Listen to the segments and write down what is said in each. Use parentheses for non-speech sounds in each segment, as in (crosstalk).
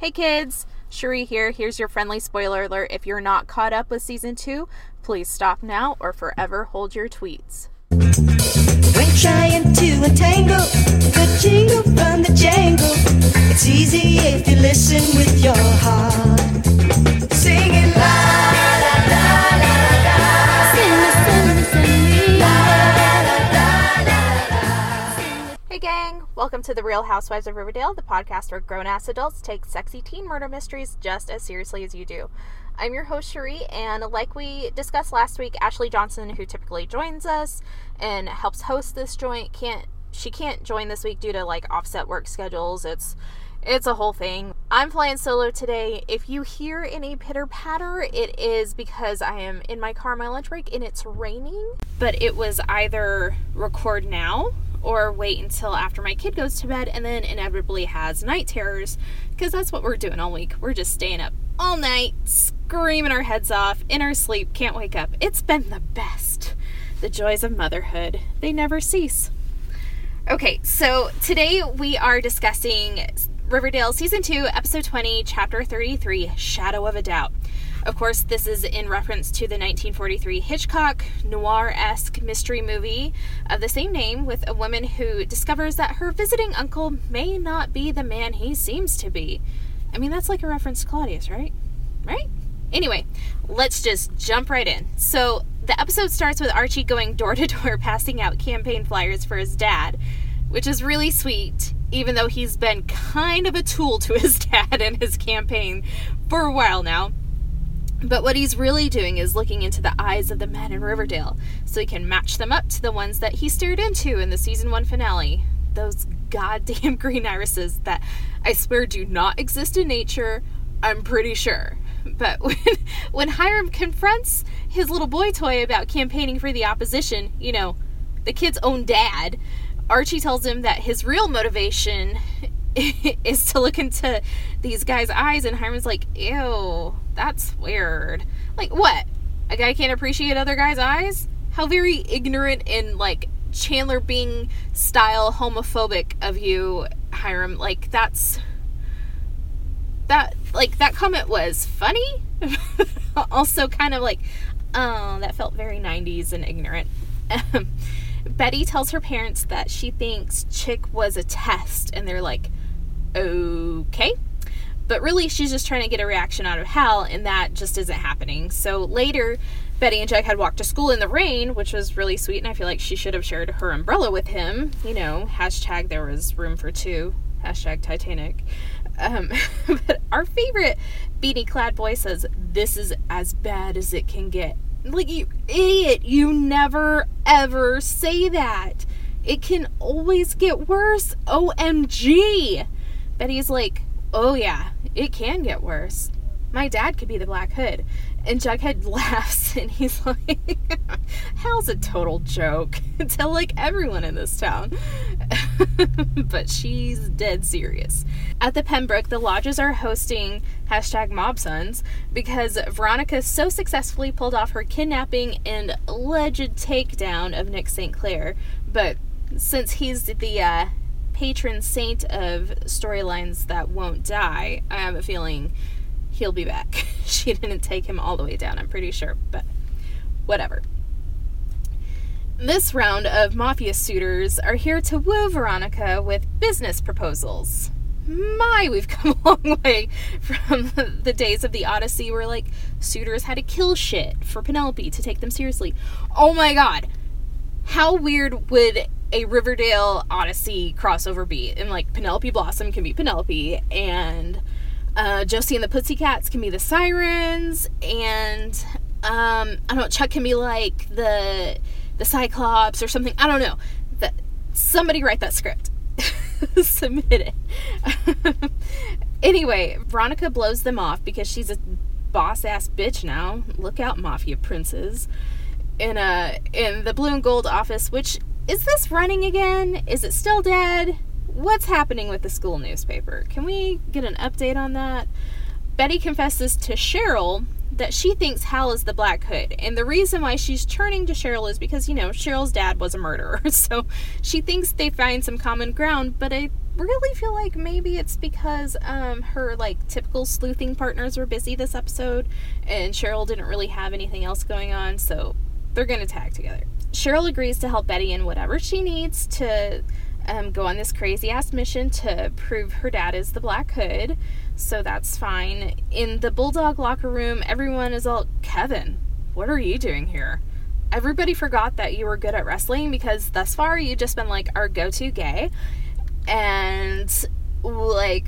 Hey kids, Cherie here. Here's your friendly spoiler alert. If you're not caught up with season two, please stop now or forever hold your tweets. When trying to untangle the jingle from the jangle, it's easy if you listen with your heart. Welcome to the Real Housewives of Riverdale, the podcast where grown ass adults take sexy teen murder mysteries just as seriously as you do. I'm your host Cherie, and like we discussed last week, Ashley Johnson, who typically joins us and helps host this joint, can't she can't join this week due to like offset work schedules. It's it's a whole thing. I'm flying solo today. If you hear any pitter patter, it is because I am in my car my lunch break and it's raining. But it was either record now or wait until after my kid goes to bed and then inevitably has night terrors because that's what we're doing all week. We're just staying up all night, screaming our heads off in our sleep, can't wake up. It's been the best. The joys of motherhood, they never cease. Okay, so today we are discussing Riverdale Season 2, Episode 20, Chapter 33 Shadow of a Doubt. Of course, this is in reference to the 1943 Hitchcock noir esque mystery movie of the same name with a woman who discovers that her visiting uncle may not be the man he seems to be. I mean, that's like a reference to Claudius, right? Right? Anyway, let's just jump right in. So, the episode starts with Archie going door to door (laughs) passing out campaign flyers for his dad, which is really sweet, even though he's been kind of a tool to his (laughs) dad and his campaign for a while now. But what he's really doing is looking into the eyes of the men in Riverdale so he can match them up to the ones that he stared into in the season one finale. Those goddamn (laughs) green irises that I swear do not exist in nature, I'm pretty sure. But (laughs) when, when Hiram confronts his little boy toy about campaigning for the opposition, you know, the kid's own dad, Archie tells him that his real motivation (laughs) is to look into these guys' eyes, and Hiram's like, ew, that's weird. Like, what? A guy can't appreciate other guys' eyes? How very ignorant and, like, Chandler Bing style homophobic of you, Hiram. Like, that's. That, like, that comment was funny. (laughs) also, kind of like, oh, that felt very 90s and ignorant. (laughs) Betty tells her parents that she thinks Chick was a test, and they're like, okay. But really, she's just trying to get a reaction out of Hal, and that just isn't happening. So later, Betty and Jughead walked to school in the rain, which was really sweet, and I feel like she should have shared her umbrella with him. You know, hashtag there was room for two, hashtag Titanic. Um, (laughs) but our favorite beanie clad boy says, This is as bad as it can get. Like, you idiot, you never ever say that. It can always get worse. OMG. Betty's like, oh yeah, it can get worse. My dad could be the Black Hood. And Jughead laughs and he's like, (laughs) Hal's a total joke (laughs) to like everyone in this town. (laughs) but she's dead serious. At the Pembroke, the lodges are hosting hashtag mob sons because Veronica so successfully pulled off her kidnapping and alleged takedown of Nick St. Clair. But since he's the uh, patron saint of storylines that won't die, I have a feeling he'll be back. (laughs) she didn't take him all the way down, I'm pretty sure, but whatever. This round of mafia suitors are here to woo Veronica with business proposals. My, we've (laughs) come a long way from (laughs) the days of the Odyssey where, like, suitors had to kill shit for Penelope to take them seriously. Oh my god. How weird would a Riverdale Odyssey crossover beat, And like Penelope Blossom can be Penelope, and uh, Josie and the Pussycats can be the Sirens, and um, I don't know, Chuck can be like the the Cyclops or something. I don't know. That somebody write that script. (laughs) Submit it. (laughs) anyway, Veronica blows them off because she's a boss ass bitch now. Look out, mafia princes. In a in the blue and gold office, which is this running again? Is it still dead? What's happening with the school newspaper? Can we get an update on that? Betty confesses to Cheryl that she thinks Hal is the Black Hood. And the reason why she's turning to Cheryl is because, you know, Cheryl's dad was a murderer. (laughs) So she thinks they find some common ground, but I really feel like maybe it's because um, her like typical sleuthing partners were busy this episode and Cheryl didn't really have anything else going on, so they're gonna tag together. Cheryl agrees to help Betty in whatever she needs to um, go on this crazy ass mission to prove her dad is the Black Hood, so that's fine. In the Bulldog locker room, everyone is all Kevin, what are you doing here? Everybody forgot that you were good at wrestling because thus far you've just been like our go to gay and like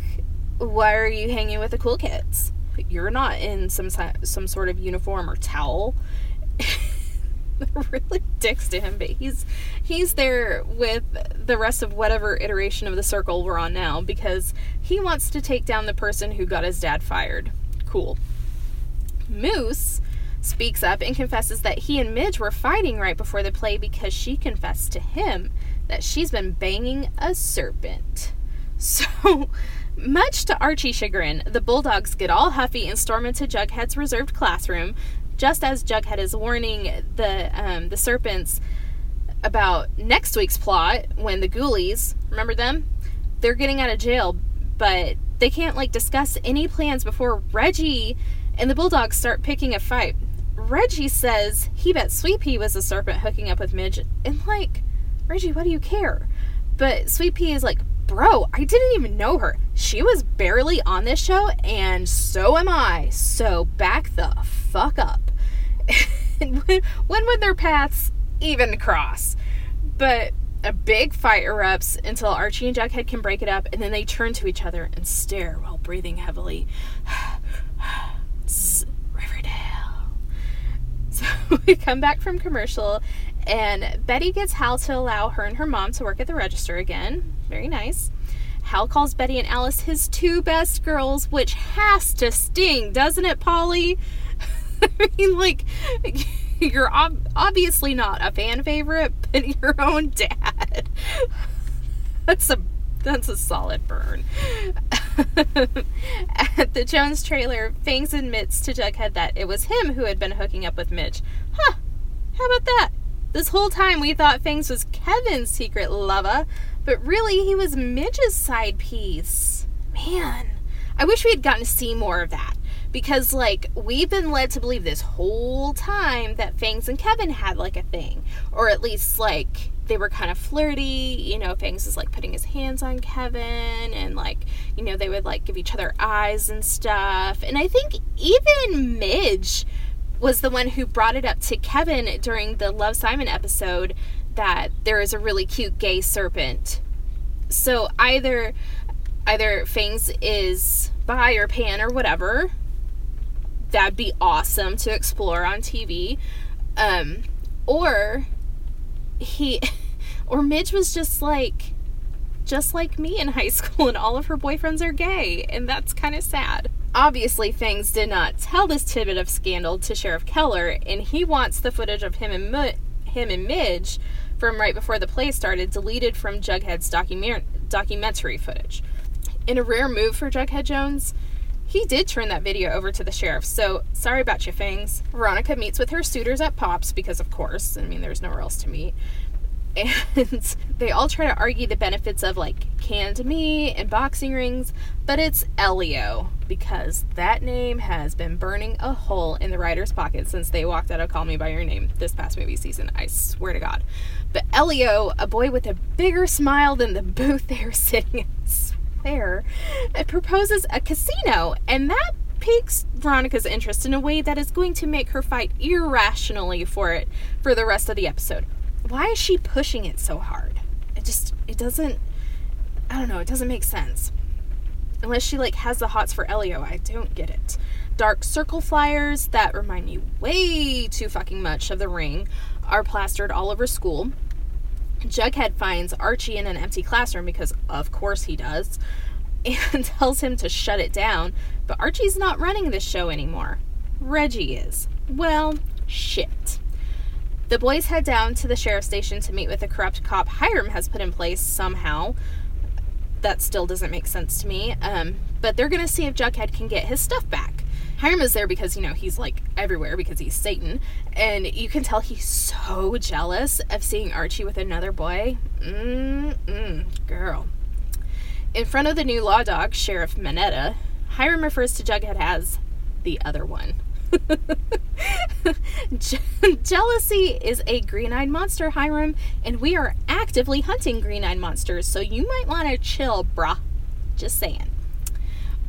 why are you hanging with the cool kids you're not in some some sort of uniform or towel (laughs) (laughs) really dicks to him but he's he's there with the rest of whatever iteration of the circle we're on now because he wants to take down the person who got his dad fired cool moose speaks up and confesses that he and midge were fighting right before the play because she confessed to him that she's been banging a serpent. (laughs) So, much to Archie's chagrin, the Bulldogs get all huffy and storm into Jughead's reserved classroom, just as Jughead is warning the um, the serpents about next week's plot when the Ghoulies, remember them? They're getting out of jail, but they can't like discuss any plans before Reggie and the Bulldogs start picking a fight. Reggie says he bet Sweet Pea was a serpent hooking up with Midge, and like Reggie, why do you care? But Sweet Pea is like, bro, I didn't even know her. She was barely on this show, and so am I. So back the fuck up. (laughs) when, would their paths even cross? But a big fight erupts until Archie and Jughead can break it up, and then they turn to each other and stare while breathing heavily. (sighs) Riverdale. (laughs) So we come back from commercial, and Betty gets Hal to allow her and her mom to work at the register again. Very nice. Hal calls Betty and Alice his two best girls, which has to sting, doesn't it, Polly? (laughs) I mean, like, you're ob- obviously not a fan favorite, but your own dad. (laughs) That's a that's a solid burn. (laughs) At the Jones trailer, Fangs admits to Jughead that it was him who had been hooking up with Midge. Huh, how about that? This whole time we thought Fangs was Kevin's secret lover, but really he was Midge's side piece. Man, I wish we had gotten to see more of that. Because, like, we've been led to believe this whole time that Fangs and Kevin had, like, a thing. Or at least, like, they were kind of flirty. You know, Fangs is, like, putting his hands on Kevin. And, like, you know, they would, like, give each other eyes and stuff. And I think even Midge was the one who brought it up to Kevin during the Love Simon episode that there is a really cute gay serpent. So either either Fangs is bi or pan or whatever. That'd be awesome to explore on TV. Um, or he (laughs) or Midge was just like just like me in high (laughs) school and all of her boyfriends are gay and that's kind of sad. Obviously, Fangs did not tell this tidbit of scandal to Sheriff Keller, and he wants the footage of him and him and Midge from right before the play started deleted from Jughead's document- documentary footage. In a rare move for Jughead Jones, he did turn that video over to the sheriff, so sorry about you, Fangs. Veronica meets with her suitors at Pops because, of course, I mean, there's nowhere else to meet (laughs) and they all try to argue the benefits of like canned meat and boxing rings, but it's Elio because that name has been burning a hole in the writer's pocket since they walked out of Call Me by Your Name this past movie season. I swear to God. But Elio, a boy with a bigger smile than the booth (laughs) they were sitting in, I swear, proposes a casino, and that piques Veronica's interest in a way that is going to make her fight irrationally for it for the rest of the episode why is she pushing it so hard? It just it doesn't I don't know, it doesn't make sense. Unless she like has the hots for Elio, I don't get it. Dark circle flyers that remind me way too fucking much of the ring are plastered all over school. Jughead finds Archie in an empty classroom because of course he does and (laughs) tells him to shut it down, but Archie's not running this show anymore. Reggie is. Well, shit. The boys head down to the sheriff's station to meet with a corrupt cop Hiram has put in place somehow. That still doesn't make sense to me. Um, but they're going to see if Jughead can get his stuff back. Hiram is there because, you know, he's like everywhere because he's Satan. And you can tell he's so jealous of seeing Archie with another boy. Mm-mm, girl. In front of the new law dog, Sheriff Minetta, Hiram refers to Jughead as the other one. (laughs) Je- jealousy is a green eyed monster, Hiram, and we are actively hunting green eyed monsters, so you might want to chill, bruh. Just saying.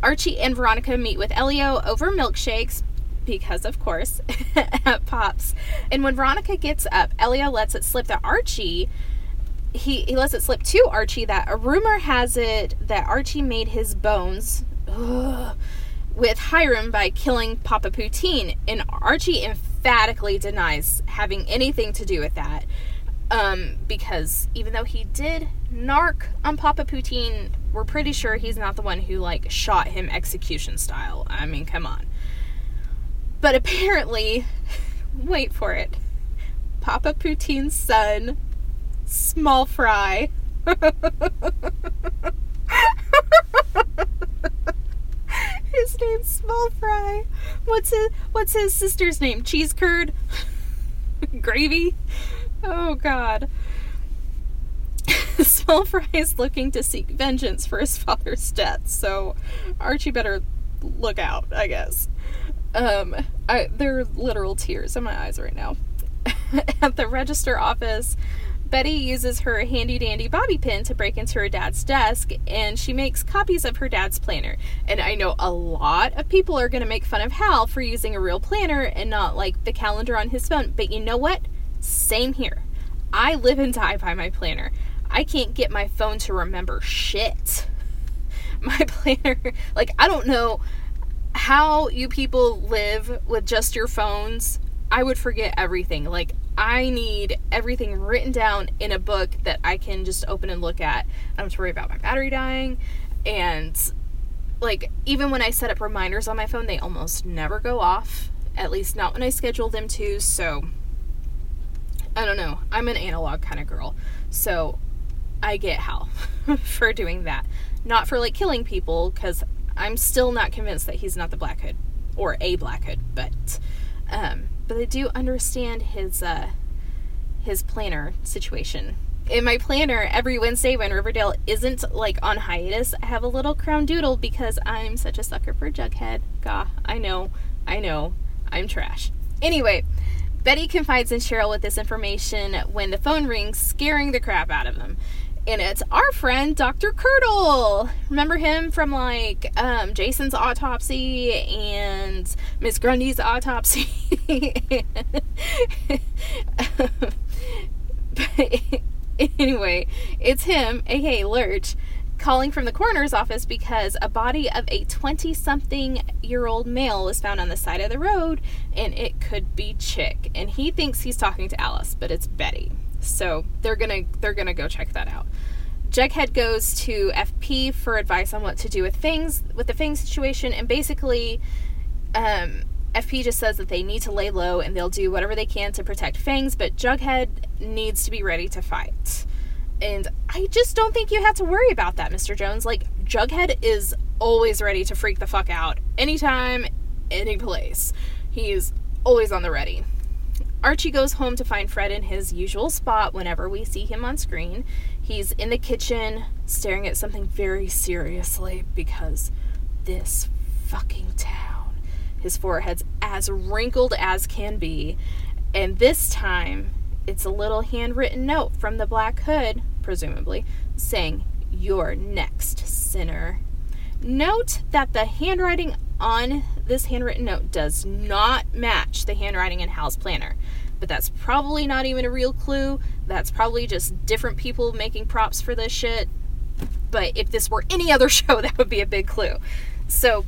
Archie and Veronica meet with Elio over milkshakes, because of course, (laughs) at Pops. And when Veronica gets up, Elio lets it slip that Archie. He, he lets it slip to Archie that a rumor has it that Archie made his bones ugh, with Hiram by killing Papa Poutine, and Archie emphatically denies having anything to do with that. Um, because even though he did narc on Papa Poutine, we're pretty sure he's not the one who like shot him execution style. I mean, come on. But apparently, (laughs) wait for it. Papa Poutine's son, Small Fry. (laughs) his name's Small Fry. What's his What's his sister's name? Cheese curd, (laughs) gravy. Oh God. (laughs) Small Fry is looking to seek vengeance for his father's death, so Archie better look out, I guess. Um, I, there are literal tears in my eyes right now. (laughs) At the register office, Betty uses her handy dandy bobby pin to break into her dad's desk and she makes copies of her dad's planner. And I know a lot of people are going to make fun of Hal for using a real planner and not like the calendar on his phone, but you know what? Same here. I live and die by my planner. I can't get my phone to remember shit. (laughs) My planner, like, I don't know how you people live with just your phones. I would forget everything. Like, I need everything written down in a book that I can just open and look at. I don't have to worry about my battery dying. And, like, even when I set up reminders on my phone, they almost never go off. At least not when I schedule them to. So, I don't know. I'm an analog kind of girl. So, I get Hal (laughs) for doing that. Not for, like, killing people, because I'm still not convinced that he's not the Black Hood or a Black Hood, but um, but I do understand his uh, his planner situation. In my planner, every Wednesday when Riverdale isn't like on hiatus, I have a little crown doodle because I'm such a sucker for Jughead. Gah, I know, I know, I'm trash. Anyway, Betty confides in Cheryl with this information when the phone rings, scaring the crap out of them and it's our friend Dr. Curdle. Remember him from like um, Jason's autopsy and Miss Grundy's autopsy. (laughs) but anyway, it's him, aka Lurch, calling from the coroner's office because a body of a 20 something year old male was found on the side of the road and it could be Chick. And he thinks he's talking to Alice, but it's Betty. So they're gonna they're gonna go check that out. Jughead goes to FP for advice on what to do with things with the Fang situation, and basically, um, FP just says that they need to lay low and they'll do whatever they can to protect Fangs, but Jughead needs to be ready to fight. And I just don't think you have to worry about that, Mr. Jones. Like, Jughead is always ready to freak the fuck out anytime, any place. He's always on the ready. Archie goes home to find Fred in his usual spot whenever we see him on screen. He's in the kitchen staring at something very seriously because this fucking town. His forehead's as wrinkled as can be, and this time it's a little handwritten note from the Black Hood, presumably, saying, You're next, sinner. Note that the handwriting on this handwritten note does not match the handwriting in Hal's planner. But that's probably not even a real clue. That's probably just different people making props for this shit. But if this were any other (laughs) show, that would be a big clue. So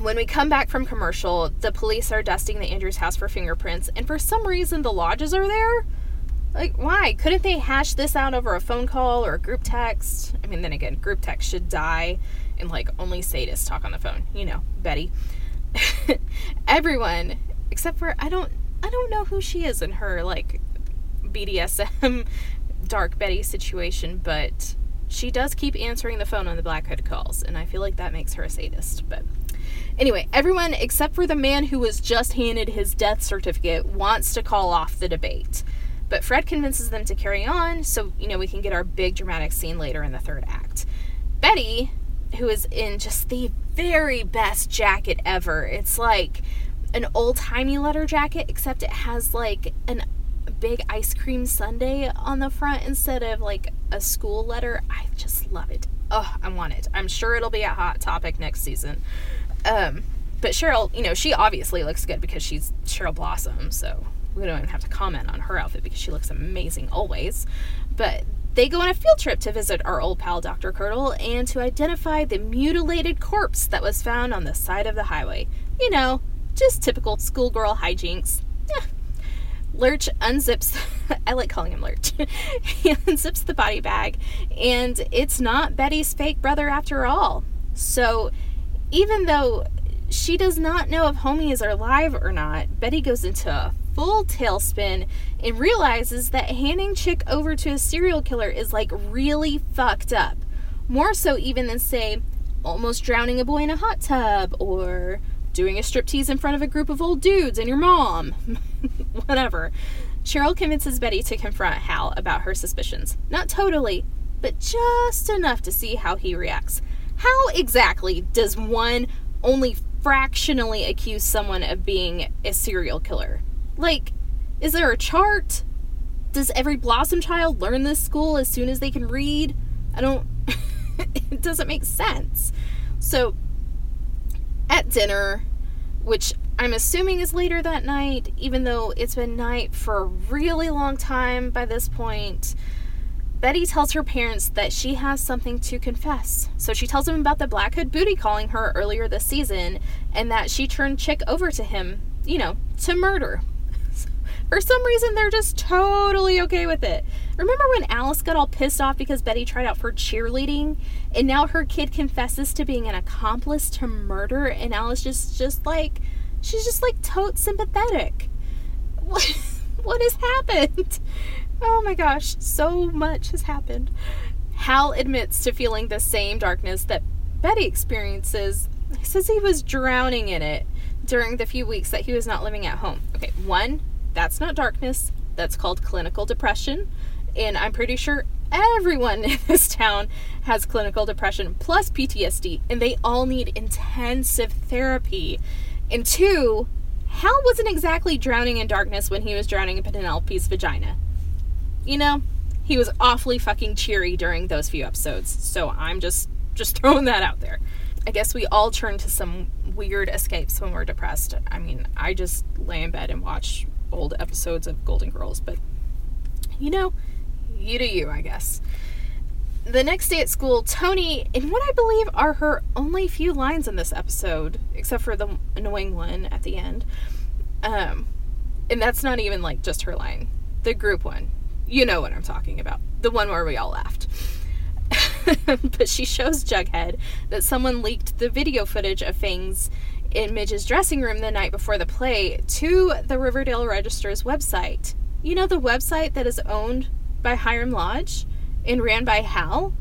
when we come back from commercial, the police are dusting the Andrews house for fingerprints, and for some reason the lodges are there. Like, why? Couldn't they hash this out over a phone call or a group text? I mean, then again, group text should die and like only sadists talk on the phone. You know, Betty. (laughs) Everyone, except for I don't I don't know who she is in her like BDSM (laughs) dark Betty situation, but she does keep answering the phone on the Black Hood calls, and I feel like that makes her a sadist. But anyway, everyone except for the man who was just handed his death certificate wants to call off the debate. But Fred convinces them to carry on, so you know we can get our big dramatic scene later in the third act. Betty, who is in just the very best jacket ever, it's like an old timey leather jacket, except it has like an big ice cream sundae on the front instead of like a school letter. I just love it. Oh, I want it. I'm sure it'll be a hot topic next season. Um, but Cheryl, you know, she obviously looks good because she's Cheryl Blossom, so we don't even have to comment on her outfit because she looks amazing always. But they go on a field trip to visit our old pal Dr. Curdle and to identify the mutilated corpse that was found on the side of the highway. You know, just typical schoolgirl hijinks. Lurch unzips, (laughs) I like calling him Lurch. (laughs) he unzips the body bag, and it's not Betty's fake brother after all. So, even though she does not know if Homie is alive or not, Betty goes into a full tailspin and realizes that handing Chick over to a serial killer is like really fucked up. More so, even than, say, almost drowning a boy in a hot tub or doing a striptease in front of a group of old dudes and your mom. (laughs) Whatever. Cheryl convinces Betty to confront Hal about her suspicions. Not totally, but just enough to see how he reacts. How exactly does one only fractionally accuse someone of being a serial killer? Like, is there a chart? Does every Blossom child learn this school as soon as they can read? I don't. (laughs) it doesn't make sense. So, at dinner, which I'm assuming is later that night, even though it's been night for a really long time by this point. Betty tells her parents that she has something to confess. So she tells them about the Black Hood booty calling her earlier this season and that she turned Chick over to him, you know, to murder. For some reason, they're just totally okay with it. Remember when Alice got all pissed off because Betty tried out for cheerleading, and now her kid confesses to being an accomplice to murder, and Alice just just like she's just like tote sympathetic. (laughs) What what has happened? Oh my gosh, so much has happened. Hal admits to feeling the same darkness that Betty experiences. He says he was drowning in it during the few weeks that he was not living at home. Okay, one, that's not darkness. That's called clinical depression. And I'm pretty sure everyone (laughs) in this town has clinical depression plus PTSD, and they all need intensive therapy. And two, Hal wasn't exactly drowning in darkness when he was drowning in Penelope's vagina. You know, he was awfully fucking cheery during those few episodes. So I'm just just (laughs) throwing that out there. I guess we all turn to some weird escapes when we're depressed. I mean, I just lay in bed and watch old episodes of Golden Girls, but you know, you do you, I guess. The next day at school, Toni, in what I believe are her only few lines in this episode, except for the annoying one at the end, um, and that's not even like just her line, the group one. You know what I'm talking about. The one where we all laughed. (laughs) but she shows Jughead that someone leaked the video footage of Fangs in Midge's dressing room the night before the play to the Riverdale Register's website. You know, the website that is owned by Hiram Lodge and ran by Hal,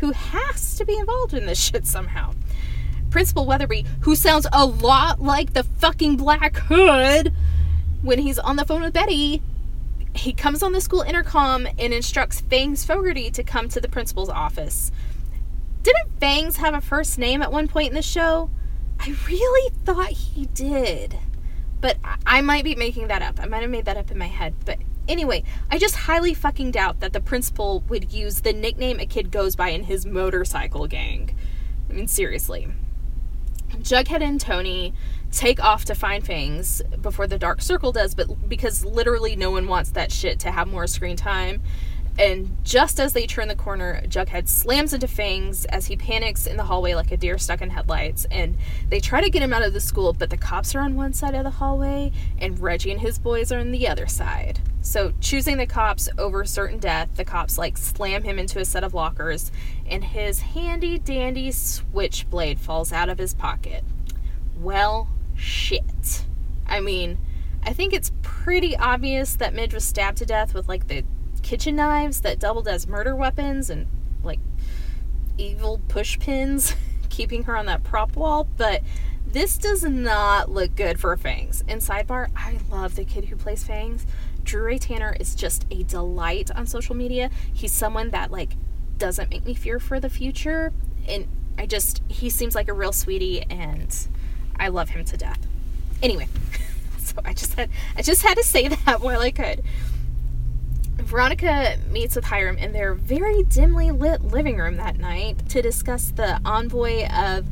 who has to be involved in this (laughs) shit somehow. Principal Weatherby, who sounds a lot like the fucking Black Hood when he's on the phone with Betty, he comes on the school intercom and instructs Fangs Fogarty to come to the principal's office. Didn't Fangs have a first name at one point in the show? I really thought he did. But I might be making that up. I might have made that up in my head. But anyway, I just highly fucking doubt that the principal would use the nickname a kid goes by in his motorcycle gang. I mean, seriously. Jughead and Toni take off to find Fangs before the Dark Circle does, but because literally no one wants that shit to have more screen time. And just as they turn the corner, Jughead slams into Fangs as he panics in the hallway like a deer stuck in headlights. And they try to get him out of the school, but the cops are on one side of the hallway, and Reggie and his boys are on the other side. So, choosing the cops over certain death, the cops like slam him into a set of lockers, and his handy dandy switchblade falls out of his pocket. Well, shit. I mean, I think it's pretty obvious that Midge was stabbed to death with like the kitchen knives that doubled as murder weapons and like evil push pins (laughs) keeping her on that prop wall, but this does not look good for Fangs. And sidebar, I love the kid who plays Fangs. Drew Ray Tanner is just a delight on social media. He's someone that like doesn't make me fear for the future and I just he seems like a real sweetie, and I love him to death. Anyway, (laughs) so I just had I just had to say (laughs) that while I could. Veronica meets with Hiram in their very dimly lit living room that night to discuss the envoy of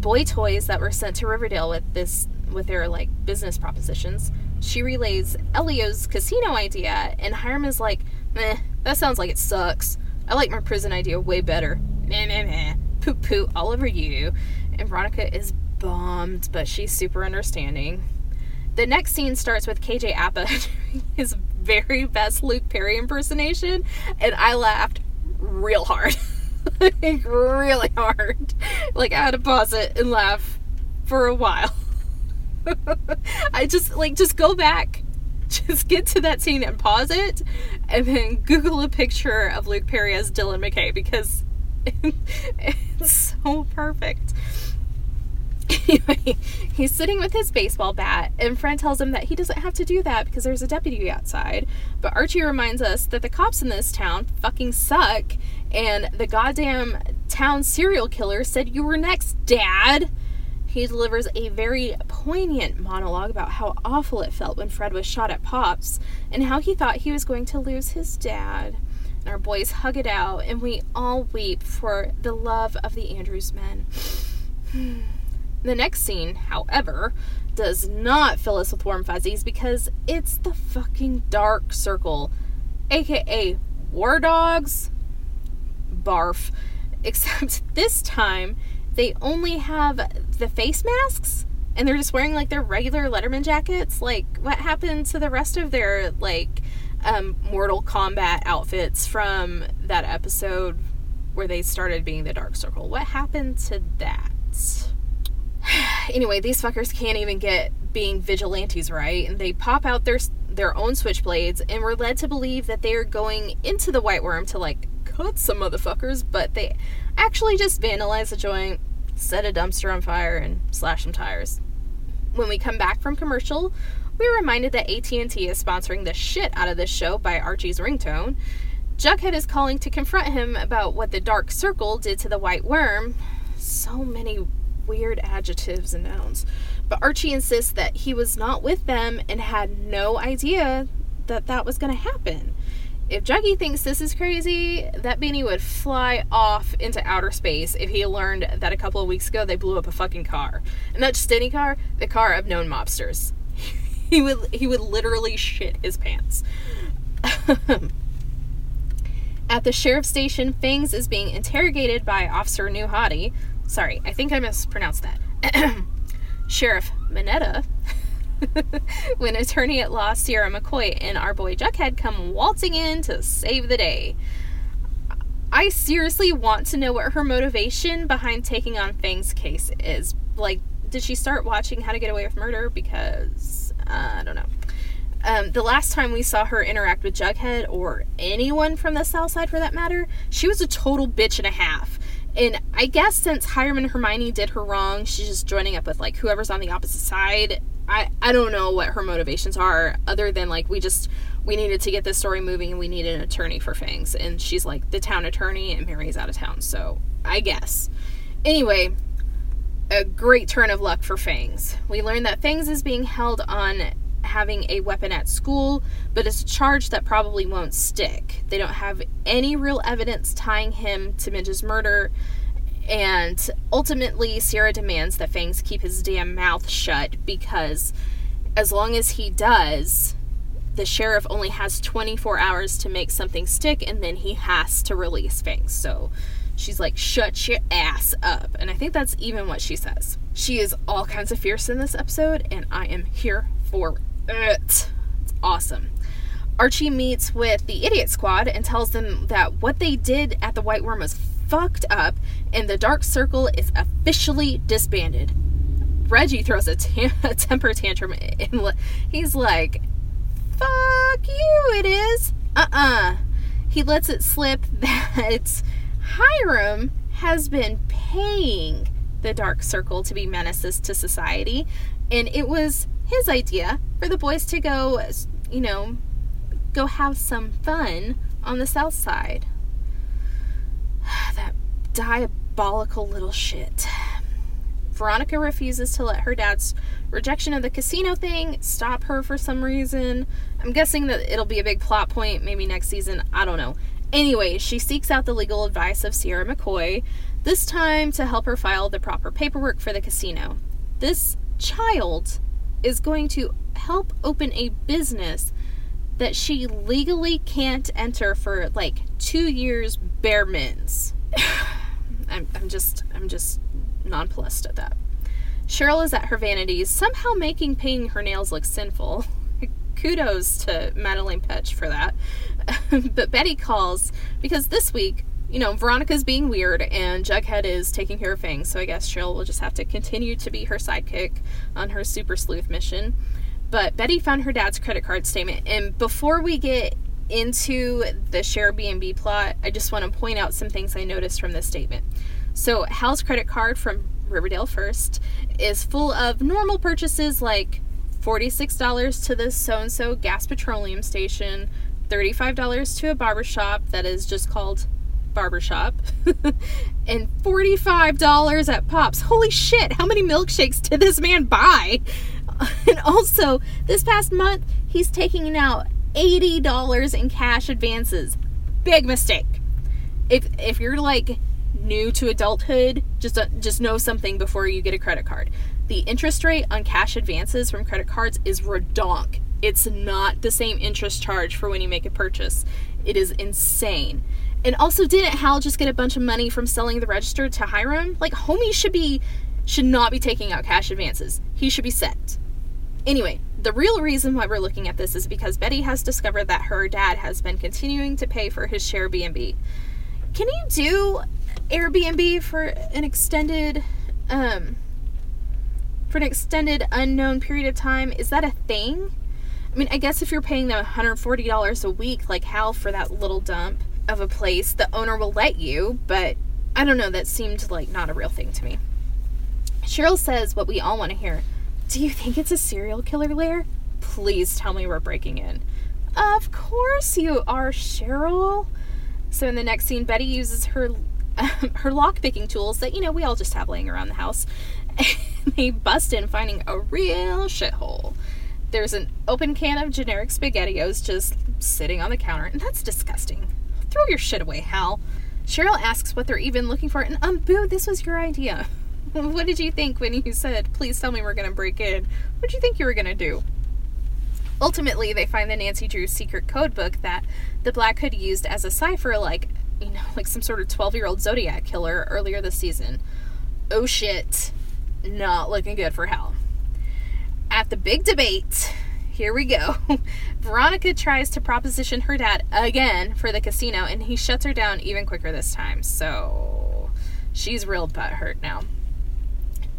boy toys that were sent to Riverdale with this with their like business propositions. She relays Elio's casino idea, and Hiram is like, "Meh, that sounds like it sucks. I like my prison idea way better. Meh, meh, meh. Poop, poop, all over you." And Veronica is bummed, but she's super understanding. The next scene starts with KJ Appa (laughs) doing his very best Luke Perry impersonation, and I laughed real hard. (laughs) like, really hard. Like, I had to pause it and laugh for a while. (laughs) I just, like, just go back, (laughs) just get to that scene and pause it, and then Google a picture of Luke Perry as Dylan McKay because it's so perfect. (laughs) Anyway, he's sitting with his baseball bat, and Fred tells him that he doesn't have to do that because there's a deputy outside. But Archie reminds us that the cops in this town fucking suck, and the goddamn town serial killer said you were next, Dad. He delivers a very poignant monologue about how awful it felt when Fred was shot at Pops and how he thought he was going to lose his dad. And our boys hug it out, and we all weep for the love of the Andrews men. (sighs) Hmm. The next scene, however, does not fill us with warm fuzzies because it's the fucking Dark Circle, aka War Dogs. Barf. (laughs) Except this time, they only have the face masks and they're just wearing like their regular Letterman jackets. Like, what happened to the rest of their, like, um, Mortal Kombat outfits from that episode where they started being the Dark Circle? What happened to that? (sighs) anyway, these fuckers can't even get being vigilantes right, and they pop out their their own switchblades, and we're led to believe that they are going into the White Worm to like cut some motherfuckers, but they actually just vandalize the joint, set a dumpster on fire, and slash some tires. When we come back from commercial, we're reminded that AT&T is sponsoring the shit out of this show by Archie's ringtone. Jughead is calling to confront him about what the Dark Circle did to the White Worm. So many weird adjectives and nouns. But Archie insists that he was not with them and had no idea that that was going to happen. If Juggy thinks this is crazy, that beanie would fly off into outer space if he learned that a couple of weeks ago they blew up a fucking car. And not just any car, the car of known mobsters. (laughs) he would he would literally shit his pants. (laughs) At the sheriff's station, Fangs is being interrogated by Officer Nuhati, Sorry, I think I mispronounced that. (clears throat) Sheriff Minetta, (laughs) when attorney at law Sierra McCoy and our boy Jughead come waltzing in to save the day. I seriously want to know what her motivation behind taking on Fang's case is. Like, did she start watching How to Get Away with Murder? Because, uh, I don't know. Um, the last time we saw her interact with Jughead, or anyone from the South Side for that matter, she was a total bitch and a half. And I guess since Hiram and Hermione did her wrong, she's just joining up with like whoever's on the opposite side. I I don't know what her motivations are other than like we just we needed to get this story moving and we need an attorney for Fangs and she's like the town attorney and Mary's out of town. So, I guess. Anyway, a great turn of luck for Fangs. We learn that Fangs is being held on having a weapon at school, but it's a charge that probably won't stick. They don't have any real evidence tying him to Midge's murder, and ultimately, Sierra demands that Fangs keep his damn mouth shut because as long as he does, the sheriff only has 24 hours to make something stick, and then he has to release Fangs. So she's like, shut your ass up. And I think that's even what she says. She is all kinds of fierce in this episode, and I am here for it. It's awesome. Archie meets with the Idiot Squad and tells them that what they did at the White Worm was fucked up and the Dark Circle is officially disbanded. Reggie throws a, (laughs) a temper tantrum and he's like, fuck you, it is. Uh uh He lets it slip (laughs) that Hiram has been paying the Dark Circle to be menaces to society, and it was his idea for the boys to go, you know, go have some fun on the south side. (sighs) that diabolical little shit. Veronica refuses to let her dad's rejection of the casino thing stop her for some reason. I'm guessing that it'll be a big plot point maybe next season. I don't know. Anyway, she seeks out the legal advice of Sierra McCoy, this time to help her file the proper paperwork for the casino. This child is going to help open a business that she legally can't enter for like two years bare mins. (sighs) I'm, I'm just I'm just nonplussed at that. Cheryl is at her vanities, somehow making painting her nails look sinful. (laughs) Kudos to Madeline Petsch for that. (laughs) but Betty calls because this week, you know, Veronica's being weird and Jughead is taking care of things, so I guess Cheryl will just have to continue to be her sidekick on her super sleuth mission. But Betty found her dad's credit card statement, and before we get into the share B&B plot, I just want to point out some things I noticed from this statement. So, Hal's credit card from Riverdale First is full of normal purchases like $46 to the so and so gas petroleum station, $35 to a barbershop that is just called barbershop, (laughs) and $45 at Pops. Holy shit, how many milkshakes did this man buy? (laughs) And also, this past month, he's taking out $80 in cash advances. Big mistake. If if you're like new to adulthood, just uh, just know something before you get a credit card. The interest rate on cash advances from credit cards is redonk. It's not the same interest charge for when you make a purchase. It is insane. And also, didn't Hal just get a bunch of money from selling the register to Hiram? Like, homie should be should not be taking out cash advances. He should be set. Anyway, the real reason why we're looking at this is because Betty has discovered that her dad has been continuing to pay for his share B&B. Can you do Airbnb for an extended um for an extended unknown period of time? Is that a thing? I mean, I guess if you're paying them $140 a week like Hal for that little dump of a place, the owner will let you, but I don't know, that seemed like not a real thing to me. Cheryl says what we all want to hear. Do you think it's a serial killer lair? Please tell me we're breaking in. Of course you are, Cheryl. So in the next scene, Betty uses her (laughs) her lockpicking tools that you know we all just have laying around the house. (laughs) They bust in, finding a real shithole. There's an open can of generic SpaghettiOs just sitting on the counter, and that's disgusting. Throw your shit away, Hal. Cheryl asks what they're even looking for, and um, boo, this was your idea. (laughs) what did you think when you said, please tell me we're gonna break in? What did you think you were gonna do? Ultimately, they find the Nancy Drew secret code book that the Black Hood used as a cipher, like, you know, (laughs) like some sort of 12 year old Zodiac killer earlier this season. Oh shit. Not looking good for Hal. At the big debate, here we go. (laughs) Veronica tries to proposition her dad again for the casino, and he shuts her down even quicker this time. So she's real butt hurt now.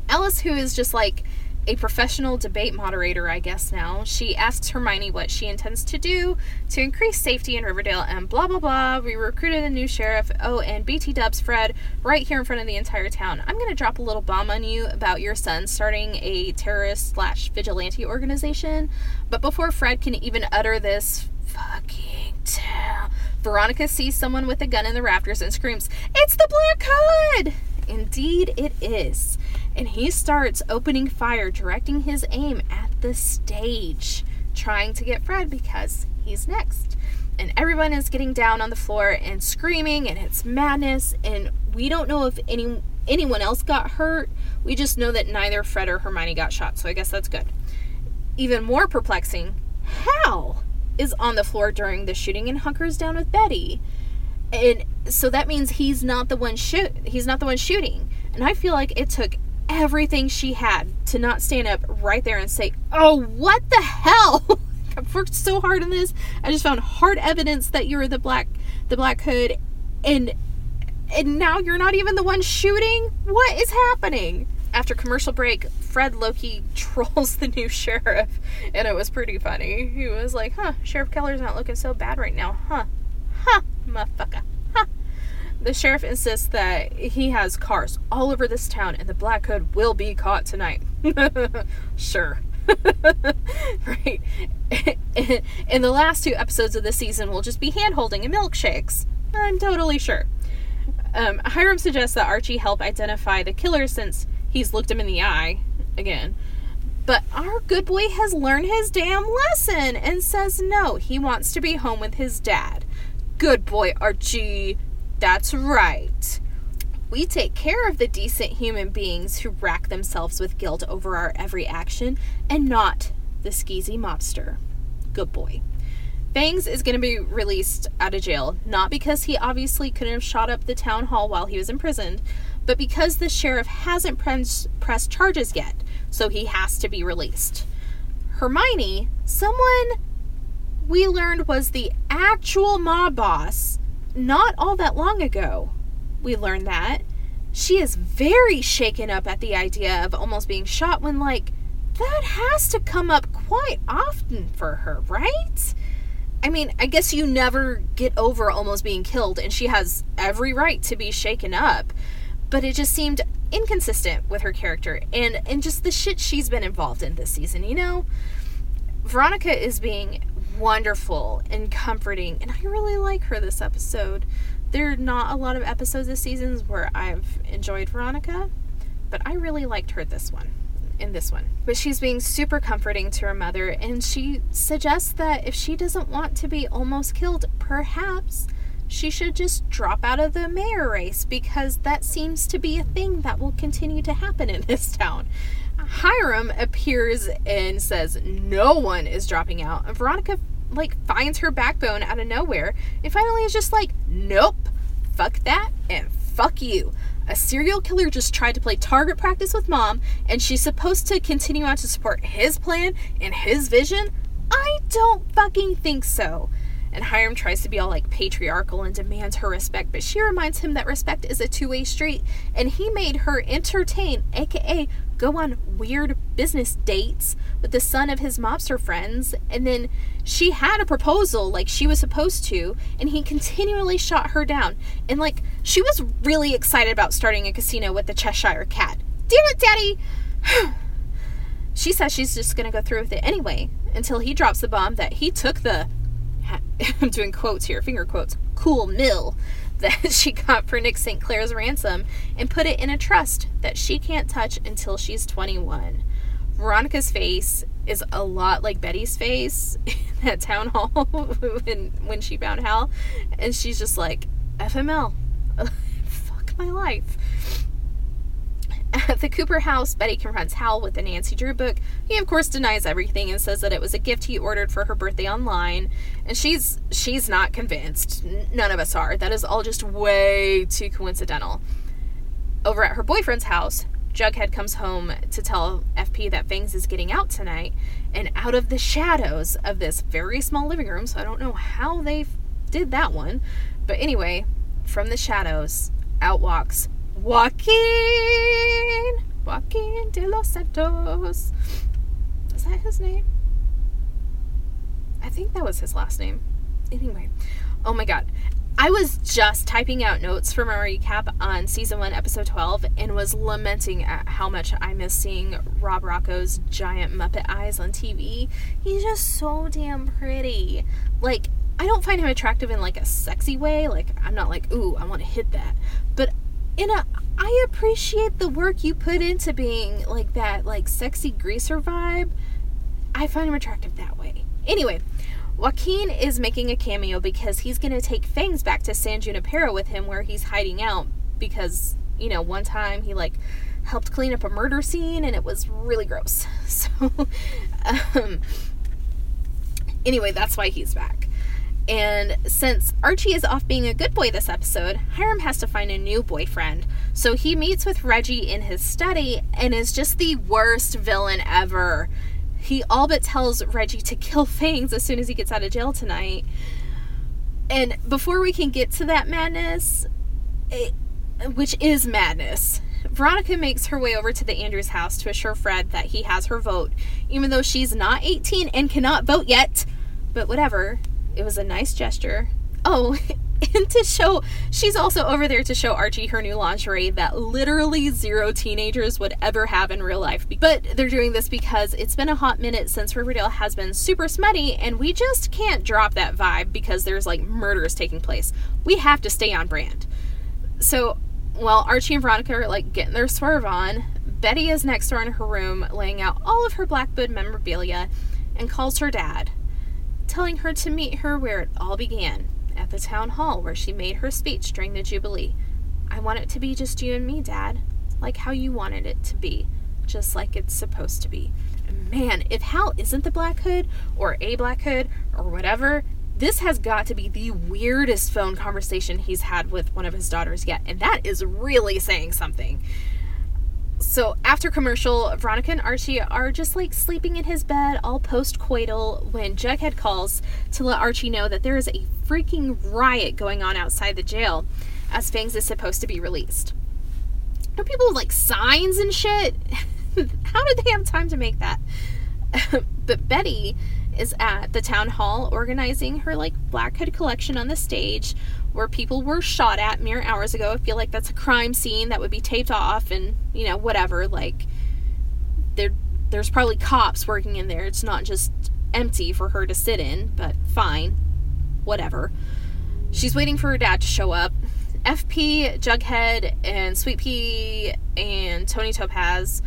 Alice, who is just like a professional debate moderator, I guess now, she asks Hermione what she intends to do to increase safety in Riverdale and blah blah blah. We recruited a new sheriff. Oh, and BT dubs Fred right here in front of the entire town. I'm gonna drop a little bomb on you about your son starting a terrorist slash vigilante organization. But before Fred can even utter this fucking tell, Veronica sees someone with a gun in the rafters and screams, It's the Black Hood! Indeed, it is. And he starts opening fire, directing his aim at the stage, trying to get Fred because he's next. And everyone is getting down on the floor and screaming, and it's madness. And we don't know if any anyone else got hurt. We just know that neither Fred or Hermione got shot, so I guess that's good. Even more perplexing, Hal is on the floor during the shooting and hunkers down with Betty and so that means he's not the one shoot he's not the one shooting and i feel like it took everything she had to not stand up right there and say oh what the hell? (laughs) I've worked so hard on this. I just found hard evidence that you're the black the black hood and and now you're not even the one shooting? What is happening? After commercial break fred loki (laughs) trolls the new sheriff and it was pretty funny. He was like huh sheriff keller's not looking so bad right now. Huh. Huh motherfucker. Huh. The sheriff insists that he has cars all over this town and the Black Hood will be caught tonight. (laughs) sure. (laughs) right. (laughs) and the last two episodes of the season we'll just be hand holding and milkshakes. I'm totally sure. Um, Hiram suggests that Archie help identify the killer since he's looked him in the eye again. But our good boy has learned his damn lesson and says no, he wants to be home with his dad. Good boy, Archie. That's right. We take care of the decent human beings who rack themselves with guilt over our every action and not the skeezy mobster. Good boy. Fangs is going to be released out of jail, not because he obviously couldn't have shot up the town hall while he was imprisoned, but because the sheriff hasn't press, pressed charges yet, so he has to be released. Hermione, someone we learned was the actual mob boss not all that long ago. We learned that. She is very shaken up at the idea of almost being shot when, like, that has to come up quite often for her, right? I mean, I guess you never get over almost being killed, and she has every right to be shaken up. But it just seemed inconsistent with her character and, and just the shit she's been involved in this season, you know? Veronica is being wonderful and comforting, and I really like her this episode. There are not a lot of episodes this season where I've enjoyed Veronica, but I really liked her this one in this one. But she's being super comforting to her mother, and she suggests that if she doesn't want to be almost killed, perhaps she should just drop out of the mayor race because that seems to be a thing that will continue to happen in this town. Hiram appears and says no one is dropping out. And Veronica like finds her backbone out of nowhere and finally is just like, nope, fuck that and fuck you. A serial killer just tried to play target practice with mom, and she's supposed to continue on to support his plan and his vision? I don't fucking think so. And Hiram tries to be all like patriarchal and demands her respect, but she reminds him that respect is a two way street, and he made her entertain, aka go on weird business dates with the son of his mobster friends, and then she had a proposal like she was supposed to, and he continually shot her down. And like she was really excited about starting a casino with the Cheshire Cat. Damn it, Daddy! (sighs) she says she's just gonna go through with it anyway until he drops the bomb that he took the (laughs) I'm doing quotes here, finger quotes, cool mill (laughs) that she got for Nick St. Clair's ransom and put it in a trust that she can't touch until she's 21. Veronica's face is a lot like Betty's face (laughs) in that town hall when, when she found Hal. And she's just like, FML. Fuck my life. At (laughs) the Cooper house, Betty confronts Hal with the Nancy Drew book. He of course denies everything and says that it was a gift he ordered for her birthday online, and she's she's not convinced. None of us are. That is all just way too coincidental. Over at her boyfriend's house, Jughead comes home to tell FP that Fangs is getting out tonight, and out of the shadows of this very small living room, so I don't know how they did that one, but anyway, from the shadows, out walks Joaquin! Joaquin de los Santos. Is that his name? I think that was his last name. Anyway, oh my god. I was just typing out notes for my recap on season 1, episode 12, and was lamenting at how much I miss seeing Rob Raco's giant Muppet eyes on TV. He's just so damn pretty. Like, I don't find him attractive in like a sexy way. Like, I'm not like, ooh, I want to hit that. But in a I appreciate the work you put into being like that like sexy greaser vibe. I find him attractive that way. Anyway, Joaquin is making a cameo because he's going to take Fangs back to San Junipero with him where he's hiding out because, you know, one time he like helped clean up a murder scene and it was really gross. (laughs) So um anyway, that's why he's back. And since Archie is off being a good boy this episode, Hiram has to find a new boyfriend. So he meets with Reggie in his study and is just the worst villain ever. He all but tells Reggie to kill (laughs) Fangs as soon as he gets out of jail tonight. And before we can get to that madness, it, which is madness, Veronica makes her way over to the Andrews house to assure Fred that he has her vote, even though she's not 18 and cannot vote yet. But whatever, it was a nice gesture. Oh, (laughs) and to show, she's also over there to show Archie her new lingerie that literally zero teenagers would ever have in real life. But they're doing this because it's been a hot minute since Riverdale has been super smutty, and we just can't drop that vibe because there's like murders taking place. We have to stay on brand. So while Archie and Veronica are like getting their swerve on, Betty is next door in her room laying out all of her Blackbird memorabilia and calls her dad, telling her to meet her where it all began at the town hall where she made her speech during the Jubilee. I want it to be just you and me, Dad, like how you wanted it to be, just like it's supposed to be. Man, if Hal isn't the Black Hood, or a Black Hood, or whatever, this has got to be the weirdest phone conversation he's had with one of his daughters yet, and that is really saying something. So after commercial, Veronica and Archie are just like sleeping in his bed, all post coital, when Jughead calls to let Archie know that there is a freaking riot going on outside the jail as Fangs is supposed to be released. Don't people have like signs and shit? (laughs) How did they have time to make that? (laughs) but Betty is at the town hall organizing her like Black Hood collection on the stage where people were shot at mere hours ago. I feel like that's a crime scene that would be taped off and, you know, whatever. Like there there's probably cops working in there. It's not just empty for her to sit in, but fine. Whatever. She's waiting for her dad to show up. FP, Jughead, and Sweet Pea and Toni Topaz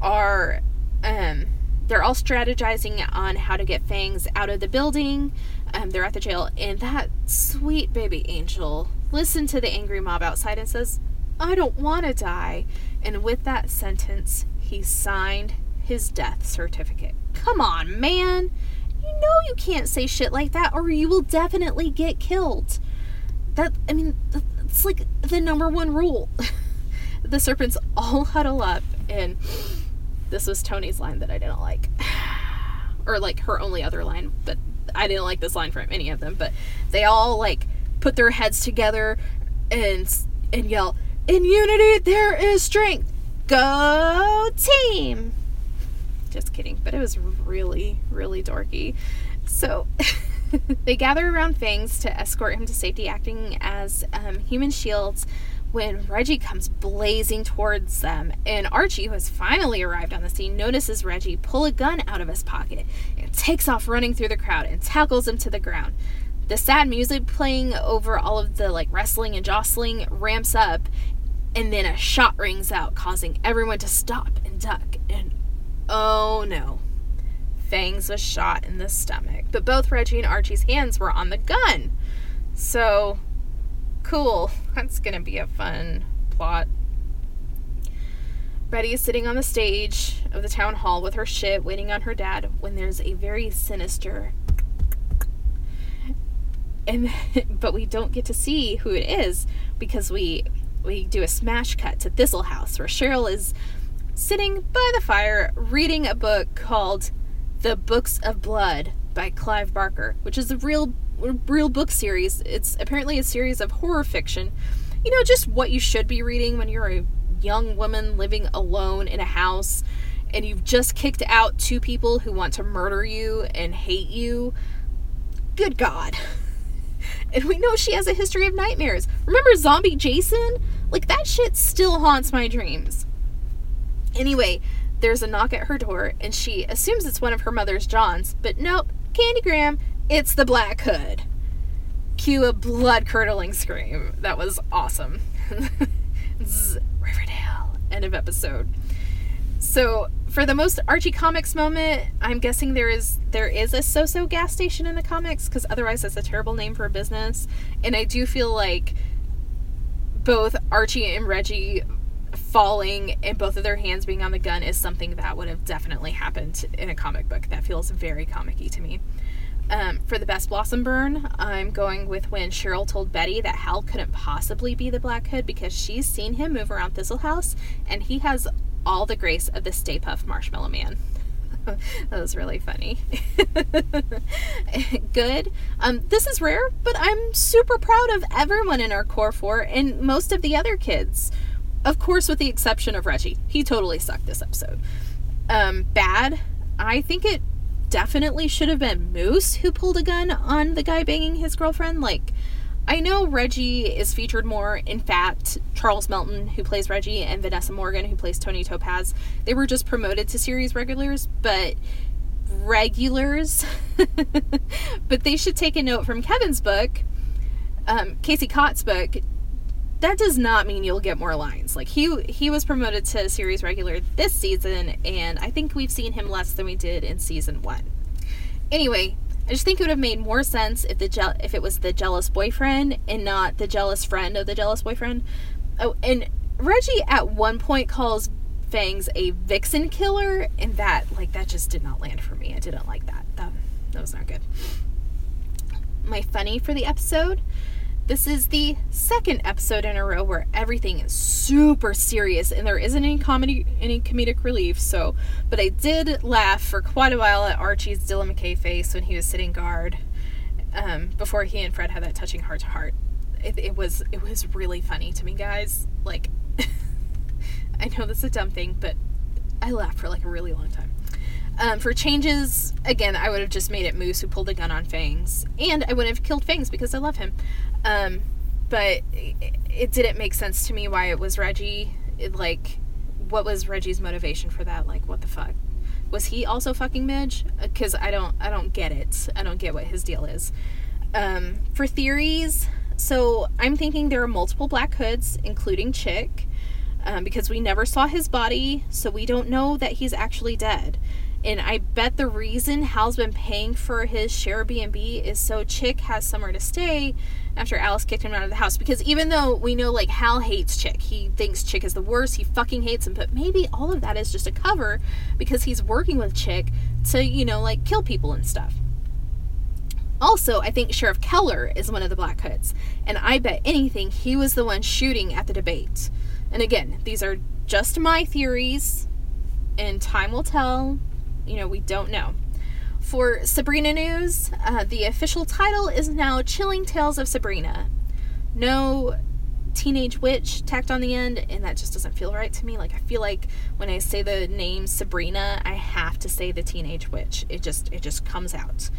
are um they're all strategizing on how to get Fangs out of the building. Um, they're at the jail, and that sweet baby angel listens to the angry mob outside and says, I don't want to die. And with that sentence, he signed his death certificate. Come on, man. You know you can't say shit like that, or you will definitely get killed. That, I mean, it's like the number one rule. (laughs) the serpents all huddle up, and this was Toni's line that I didn't like. (sighs) or like her only other line, but I didn't like this line from any of them. But they all like put their heads together and and yell, "In unity there is strength. Go team!" Just kidding, but it was really really dorky. So (laughs) they gather around Fangs to escort him to safety, acting as um, human shields when Reggie comes blazing towards them, and Archie, who has finally arrived on the scene, notices Reggie pull a gun out of his pocket and takes off running through the crowd and tackles him to the ground. The sad music playing over all of the like wrestling and jostling ramps up, and then a shot rings out, causing everyone to stop and duck. And oh no, Fangs was shot in the stomach, but both Reggie and Archie's hands were on the gun. So Cool. (laughs) That's gonna be a fun plot. Betty is sitting on the stage of the town hall with her shit, waiting on her dad, when there's a very sinister. And (laughs) but we don't get to see who it is because we we do a smash cut to Thistle House where Cheryl is sitting by the fire reading a book called The Books of Blood by Clive Barker, which is a real real book series. It's apparently a series of horror fiction. You know, just what you should be reading when you're a young woman living alone in a house and you've just kicked out two people who want to murder you and hate you. Good God. (laughs) And we know she has a history of nightmares. Remember Zombie Jason? Like, that shit still haunts my dreams. Anyway, there's a knock at her door, and she assumes it's one of her mother's Johns, but nope, Candy Graham it's the Black Hood. Cue a blood curdling scream. That was awesome. (laughs) Riverdale. End of episode. So for the most Archie comics moment, I'm guessing there is there is a Soso gas station in the comics because otherwise that's a terrible name for a business. And I do feel like both Archie and Reggie falling and both of their hands being on the gun is something that would have definitely happened in a comic book. That feels very comicky to me. Um, for the best blossom burn, I'm going with when Cheryl told Betty that Hal couldn't possibly be the Black Hood because she's seen him move around Thistle House and he has all the grace of the Stay Puft Marshmallow Man. (laughs) that was really funny. (laughs) Good. Um, this is rare, but I'm super proud of everyone in our core four and most of the other kids. Of course, with the exception of Reggie. He totally sucked this episode. Um, bad. I think it definitely should have been Moose who pulled a gun on the guy banging his girlfriend. Like, I know Reggie is featured more. In fact, Charles Melton, who plays Reggie, and Vanessa Morgan, who plays Toni Topaz, they were just promoted to series regulars, but regulars. (laughs) but they should take a note from Kevin's book, um, Casey Cott's book. That does not mean you'll get more lines. Like he he was promoted to series regular this season, and I think we've seen him less than we did in season one. Anyway, I just think it would have made more sense if the je- if it was the jealous boyfriend and not the jealous friend of the jealous boyfriend. Oh, and Reggie at one point calls Fangs a vixen killer, and that like that just did not land for me. I didn't like that. That that was not good. My funny for the episode. This is the second episode in a row where everything is super serious and there isn't any comedy any comedic relief, so but I did laugh for quite a while at Archie's Dylan McKay face when he was sitting guard. Um, before he and Fred had that touching heart to heart. It, it was it was really funny to me, guys. Like (laughs) I know this is a dumb thing, but I laughed for like a really long time. Um, for changes, again, I would have just made it Moose who pulled a gun on Fangs, and I would have killed Fangs because I love him. Um, but it, didn't make sense to me why it was Reggie. It, like, what was Reggie's motivation for that? Like, what the fuck? Was he also fucking Midge? Because I don't, I don't get it. I don't get what his deal is. Um, for theories, so I'm thinking there are multiple Black Hoods, including Chick, um, because we never saw his body, so we don't know that he's actually dead. And I bet the reason Hal's been paying for his share B&B is so Chick has somewhere to stay after Alice kicked him out of the house. Because even though we know, like, Hal hates Chick, he thinks Chick is the worst, he fucking hates him, but maybe all of that is just a cover because he's working with Chick to, you know, like, kill people and stuff. Also, I think Sheriff Keller is one of the Black Hoods, and I bet anything he was the one shooting at the debate. And again, these are just my theories, and time will tell. You know, we don't know. For Sabrina news, uh, the official title is now Chilling Tales of Sabrina. No teenage witch tacked on the end, and that just doesn't feel right to me. Like I feel like when I say the name Sabrina, I have to say the teenage witch. It just it just comes out.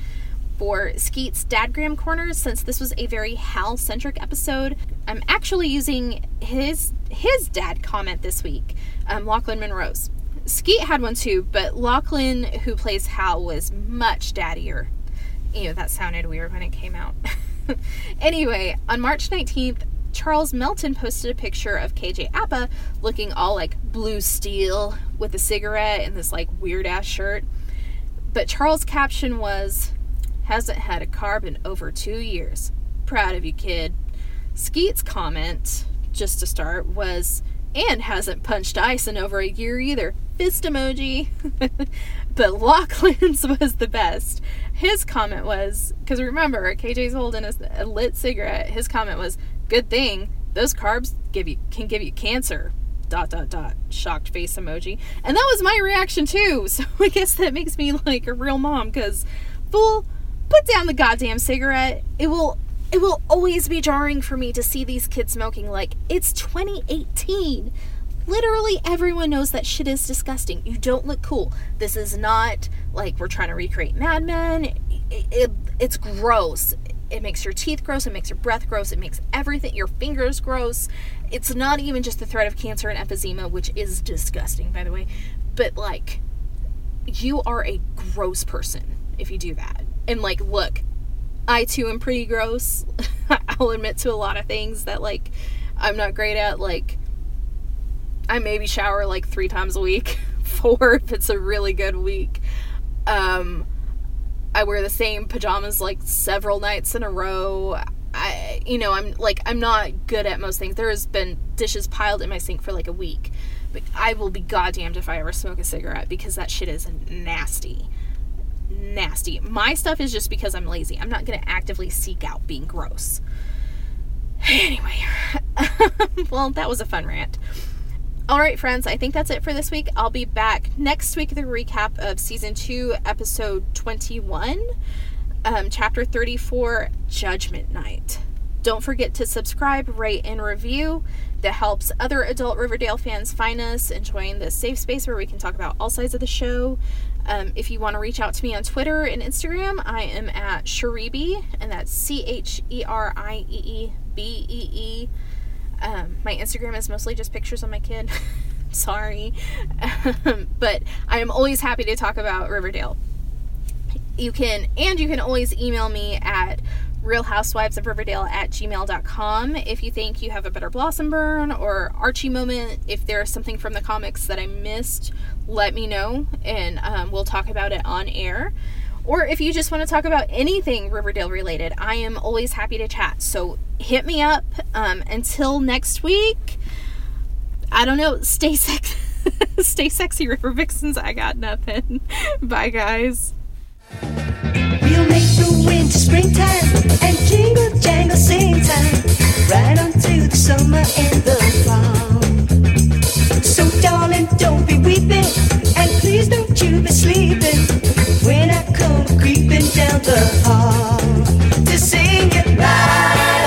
For Skeet's Dadgram Corners, since this was a very Hal centric episode, I'm actually using his his dad comment this week, um, Lochlyn Munro's. Skeet had one too, but Lochlyn, who plays Hal, was much daddier. You know, that sounded weird when it came out. (laughs) anyway, on March 19th, Charles Melton posted a picture of KJ Apa looking all like blue steel with a cigarette and this like weird ass shirt. But Charles' caption was, Hasn't had a carb in over two years. Proud of you, kid. Skeet's comment, just to start, was, and hasn't punched ice in over a year either. Fist emoji. (laughs) but Lochlyn's (laughs) was the best. His comment was, because remember, KJ's holding a, a lit cigarette. His comment was, good thing those carbs give you can give you cancer dot dot dot shocked face emoji and that was my reaction too (laughs) so i guess that makes me like a real mom because fool put down the goddamn cigarette it will it will always be jarring for me to see these kids smoking like it's 2018 literally everyone knows that shit is disgusting. You don't look cool. This is not like we're trying to recreate mad men. It, it, it's gross. It makes your teeth gross, it makes your breath gross, it makes everything, your fingers gross. It's not even just the threat of cancer and emphysema, which is disgusting, by the way, but like, you are a gross person if you do that. And like, look, I too am pretty gross. (laughs) I'll admit to a lot of things that like I'm not great at. Like, I maybe shower like three times a week, (laughs) four if it's a really good week. Um, I wear the same pajamas like several nights in a row. I, you know, I'm like, I'm not good at most things. There has been dishes piled in my sink for like a week, but I will be goddamned if I ever smoke a cigarette because that shit is nasty. Nasty. My stuff is just because I'm lazy. I'm not going to actively seek out being gross. Anyway, (laughs) well, that was a fun rant. All right, friends, I think that's it for this week. I'll be back next week with a recap of season two, episode 21, um, chapter 34, Judgment Night. Don't forget to subscribe, rate, and review. That helps other adult Riverdale fans find us, enjoying this safe space where we can talk about all sides of the show. Um, if you want to reach out to me on Twitter and Instagram, I am at Cheriebe, and that's C H E R I E E B E E. Um, my Instagram is mostly just pictures of my kid. (laughs) Sorry. Um, but I am always happy to talk about Riverdale. You can, and you can always email me at realhousewivesofriverdale at gmail.com if you think you have a better blossom burn or archie moment if there's something from the comics that i missed let me know and um, we'll talk about it on air. Or if you just want to talk about anything riverdale related i am always happy to chat so hit me up. Um, until next week i don't know stay sexy (laughs) stay sexy river vixens. I got nothing. (laughs) Bye guys We'll make the winter springtime and jingle jangle sing time right on to the summer and the fall. So darling, don't be weeping and please don't you be sleeping when I come creeping down the hall to sing it right.